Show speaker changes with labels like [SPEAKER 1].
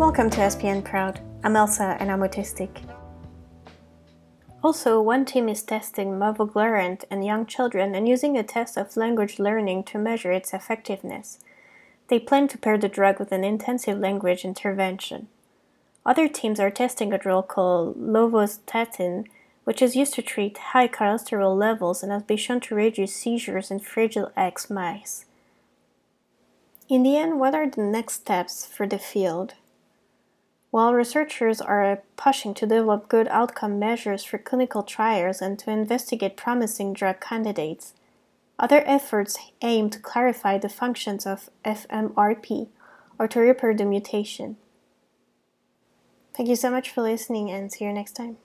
[SPEAKER 1] Welcome to SPN Proud. I'm Elsa and I'm autistic. Also, one team is testing mavoglurant in young children and using a test of language learning to measure its effectiveness. They plan to pair the drug with an intensive language intervention. Other teams are testing a drug called lovastatin, which is used to treat high cholesterol levels and has been shown to reduce seizures in Fragile X mice. In the end, what are the next steps for the field? While researchers are pushing to develop good outcome measures for clinical trials and to investigate promising drug candidates, other efforts aim to clarify the functions of FMRP or to repair the mutation. Thank you so much for listening and see you next time.